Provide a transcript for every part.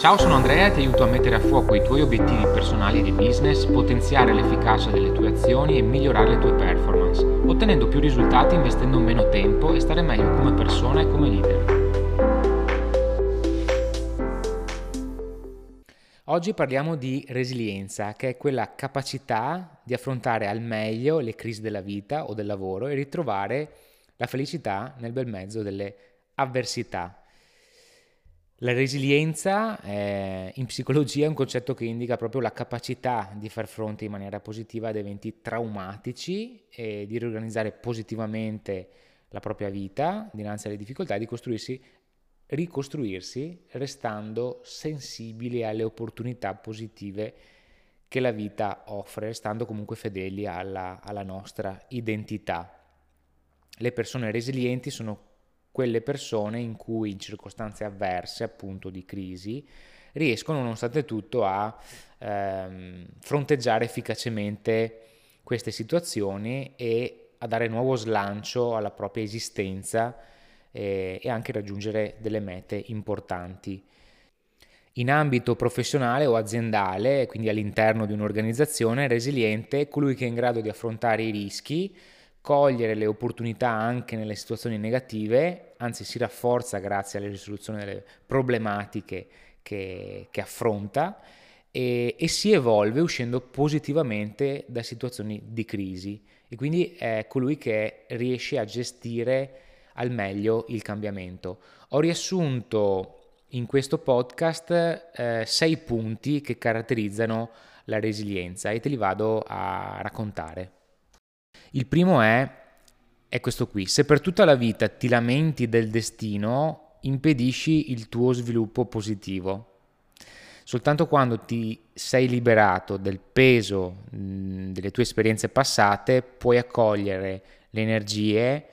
Ciao, sono Andrea e ti aiuto a mettere a fuoco i tuoi obiettivi personali e di business, potenziare l'efficacia delle tue azioni e migliorare le tue performance, ottenendo più risultati investendo meno tempo e stare meglio come persona e come leader. Oggi parliamo di resilienza, che è quella capacità di affrontare al meglio le crisi della vita o del lavoro e ritrovare la felicità nel bel mezzo delle avversità. La resilienza eh, in psicologia è un concetto che indica proprio la capacità di far fronte in maniera positiva ad eventi traumatici e di riorganizzare positivamente la propria vita dinanzi alle difficoltà e di costruirsi, ricostruirsi restando sensibili alle opportunità positive che la vita offre, restando comunque fedeli alla, alla nostra identità. Le persone resilienti sono quelle persone in cui in circostanze avverse, appunto di crisi, riescono nonostante tutto a ehm, fronteggiare efficacemente queste situazioni e a dare nuovo slancio alla propria esistenza eh, e anche raggiungere delle mete importanti. In ambito professionale o aziendale, quindi all'interno di un'organizzazione, resiliente colui che è in grado di affrontare i rischi, cogliere le opportunità anche nelle situazioni negative, anzi si rafforza grazie alla risoluzione delle problematiche che, che affronta e, e, si evolve uscendo positivamente da situazioni di crisi e quindi è colui che riesce a gestire al meglio il cambiamento. Ho riassunto in questo podcast eh, sei punti che caratterizzano la resilienza e te li vado a raccontare. Il primo è, è questo qui, se per tutta la vita ti lamenti del destino, impedisci il tuo sviluppo positivo. Soltanto quando ti sei liberato del peso mh, delle tue esperienze passate, puoi accogliere le energie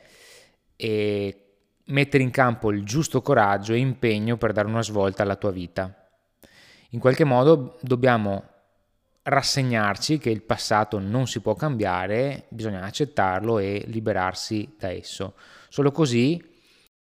e mettere in campo il giusto coraggio e impegno per dare una svolta alla tua vita. In qualche modo dobbiamo rassegnarci che il passato non si può cambiare, bisogna accettarlo e liberarsi da esso. Solo così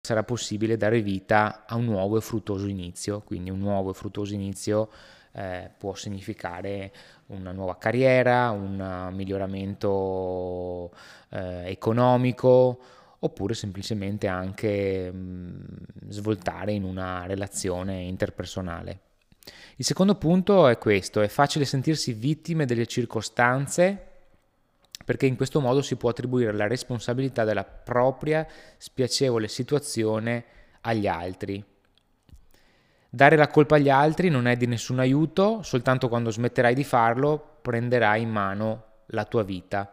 sarà possibile dare vita a un nuovo e fruttuoso inizio, quindi un nuovo e fruttuoso inizio eh, può significare una nuova carriera, un miglioramento eh, economico oppure semplicemente anche mh, svoltare in una relazione interpersonale. Il secondo punto è questo, è facile sentirsi vittime delle circostanze perché in questo modo si può attribuire la responsabilità della propria spiacevole situazione agli altri. Dare la colpa agli altri non è di nessun aiuto, soltanto quando smetterai di farlo prenderai in mano la tua vita.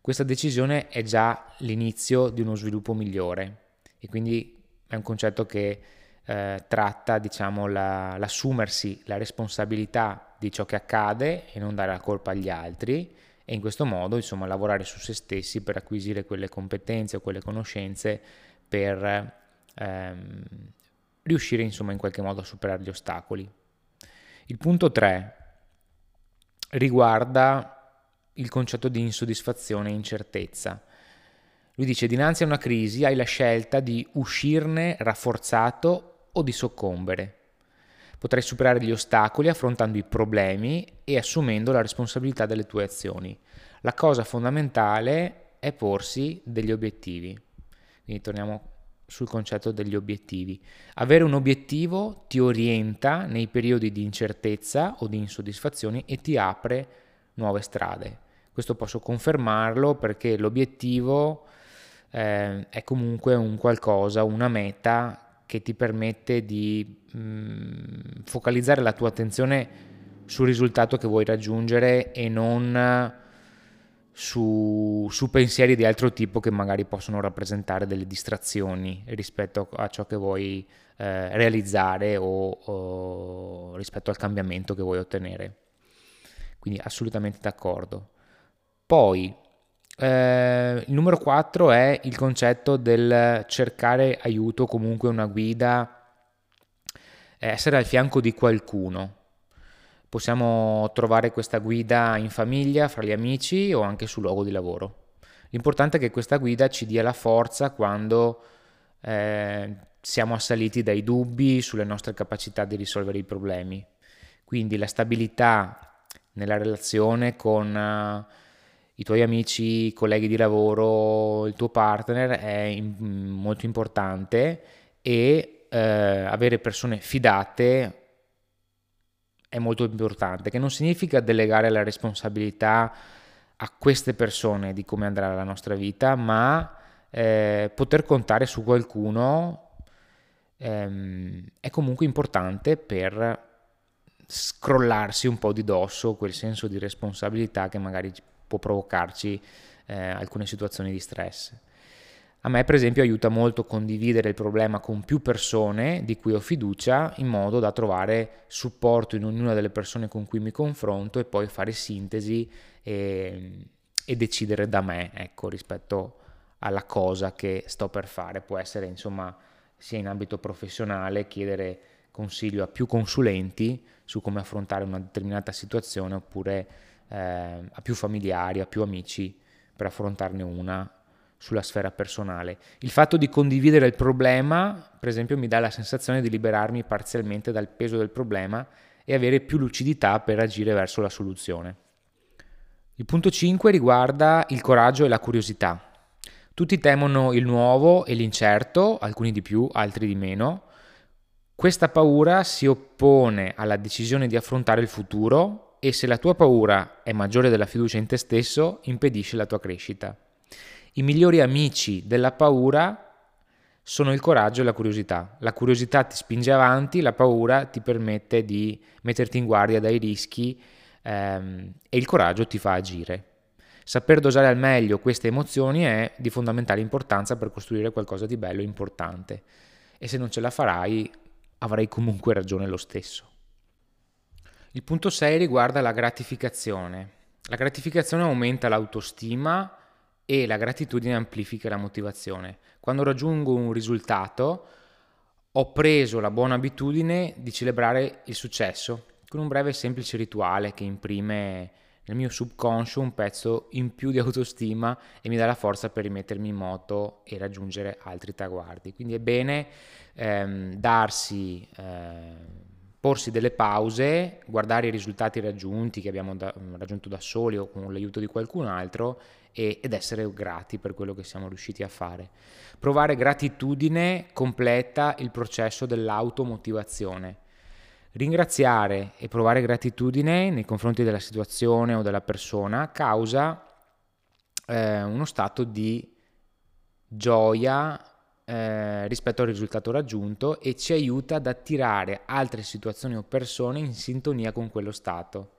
Questa decisione è già l'inizio di uno sviluppo migliore e quindi è un concetto che eh, tratta diciamo, la, l'assumersi la responsabilità di ciò che accade e non dare la colpa agli altri e in questo modo insomma, lavorare su se stessi per acquisire quelle competenze o quelle conoscenze per ehm, riuscire insomma, in qualche modo a superare gli ostacoli. Il punto 3 riguarda il concetto di insoddisfazione e incertezza. Lui dice, dinanzi a una crisi hai la scelta di uscirne rafforzato o di soccombere. Potrai superare gli ostacoli affrontando i problemi e assumendo la responsabilità delle tue azioni. La cosa fondamentale è porsi degli obiettivi. Quindi torniamo sul concetto degli obiettivi. Avere un obiettivo ti orienta nei periodi di incertezza o di insoddisfazione e ti apre nuove strade. Questo posso confermarlo perché l'obiettivo eh, è comunque un qualcosa, una meta che ti permette di mh, mm, focalizzare la tua attenzione sul risultato che vuoi raggiungere e non su, su, pensieri di altro tipo che magari possono rappresentare delle distrazioni rispetto a ciò che vuoi eh, realizzare o, o rispetto al cambiamento che vuoi ottenere. Quindi assolutamente d'accordo. Poi eh, il numero 4 è il concetto del cercare aiuto, comunque una guida, essere al fianco di qualcuno. Possiamo trovare questa guida in famiglia, fra gli amici o anche sul luogo di lavoro. L'importante è che questa guida ci dia la forza quando eh, siamo assaliti dai dubbi sulle nostre capacità di risolvere i problemi. Quindi la stabilità nella relazione con uh, i tuoi amici, i colleghi di lavoro, il tuo partner è in, molto importante e uh, avere persone fidate è molto importante, che non significa delegare la responsabilità a queste persone di come andrà la nostra vita, ma eh, poter contare su qualcuno ehm, è comunque importante per scrollarsi un po' di dosso quel senso di responsabilità che magari può provocarci eh, alcune situazioni di stress. A me per esempio aiuta molto condividere il problema con più persone di cui ho fiducia in modo da trovare supporto in ognuna delle persone con cui mi confronto e poi fare sintesi e, e decidere da me ecco, rispetto alla cosa che sto per fare. Può essere insomma sia in ambito professionale chiedere consiglio a più consulenti su come affrontare una determinata situazione oppure eh, a più familiari, a più amici per affrontarne una sulla sfera personale. Il fatto di condividere il problema, per esempio, mi dà la sensazione di liberarmi parzialmente dal peso del problema e avere più lucidità per agire verso la soluzione. Il punto 5 riguarda il coraggio e la curiosità. Tutti temono il nuovo e l'incerto, alcuni di più, altri di meno. Questa paura si oppone alla decisione di affrontare il futuro e se la tua paura è maggiore della fiducia in te stesso, impedisce la tua crescita. I migliori amici della paura sono il coraggio e la curiosità. La curiosità ti spinge avanti, la paura ti permette di metterti in guardia dai rischi ehm, e il coraggio ti fa agire. Saper dosare al meglio queste emozioni è di fondamentale importanza per costruire qualcosa di bello e importante e se non ce la farai avrai comunque ragione lo stesso. Il punto 6 riguarda la gratificazione. La gratificazione aumenta l'autostima e la gratitudine amplifica la motivazione. Quando raggiungo un risultato ho preso la buona abitudine di celebrare il successo con un breve e semplice rituale che imprime nel mio subconscio un pezzo in più di autostima e mi dà la forza per rimettermi in moto e raggiungere altri traguardi. Quindi è bene ehm, darsi, eh, porsi delle pause, guardare i risultati raggiunti che abbiamo da, raggiunto da soli o con l'aiuto di qualcun altro e, ed essere grati per quello che siamo riusciti a fare. Provare gratitudine completa il processo dell'automotivazione Ringraziare e provare gratitudine nei confronti della situazione o della persona causa eh, uno stato di gioia eh, rispetto al risultato raggiunto e ci aiuta ad attirare altre situazioni o persone in sintonia con quello stato.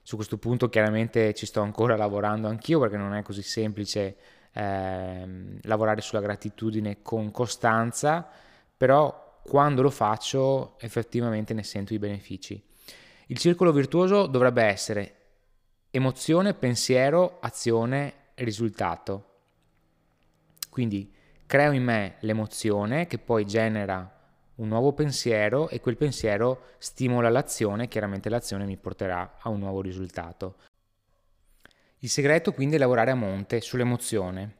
Su questo punto chiaramente ci sto ancora lavorando anch'io perché non è così semplice eh, lavorare sulla gratitudine con costanza, però quando lo faccio effettivamente ne sento i benefici. Il circolo virtuoso dovrebbe essere emozione, pensiero, azione risultato. Quindi creo in me l'emozione che poi genera un nuovo pensiero e quel pensiero stimola l'azione, chiaramente l'azione mi porterà a un nuovo risultato. Il segreto quindi è lavorare a monte sull'emozione.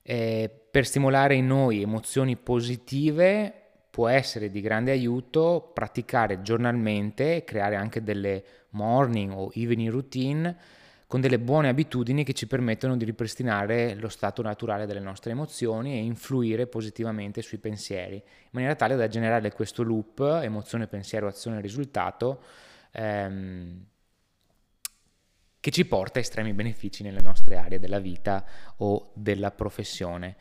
Eh, per stimolare in noi emozioni positive può essere di grande aiuto praticare giornalmente, creare anche delle morning o evening routine con delle buone abitudini che ci permettono di ripristinare lo stato naturale delle nostre emozioni e influire positivamente sui pensieri, in maniera tale da generare questo loop, emozione, pensiero, azione, risultato, ehm, che ci porta a estremi benefici nelle nostre aree della vita o della professione.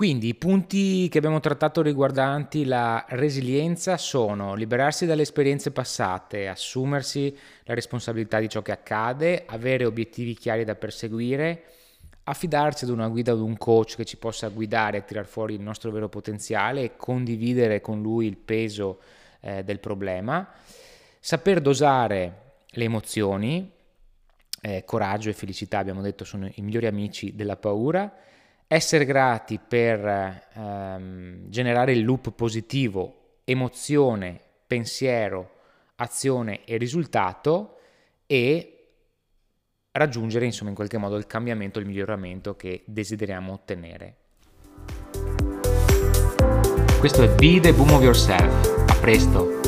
Quindi i punti che abbiamo trattato riguardanti la resilienza sono liberarsi dalle esperienze passate, assumersi la responsabilità di ciò che accade, avere obiettivi chiari da perseguire, affidarsi ad una guida ad un coach che ci possa guidare a tirar fuori il nostro vero potenziale e condividere con lui il peso eh, del problema, saper dosare le emozioni, eh, coraggio e felicità abbiamo detto sono i migliori amici della paura, essere grati per ehm, generare il loop positivo, emozione, pensiero, azione e risultato e raggiungere insomma in qualche modo il cambiamento, il miglioramento che desideriamo ottenere. Questo è Be the Boom of Yourself. A presto!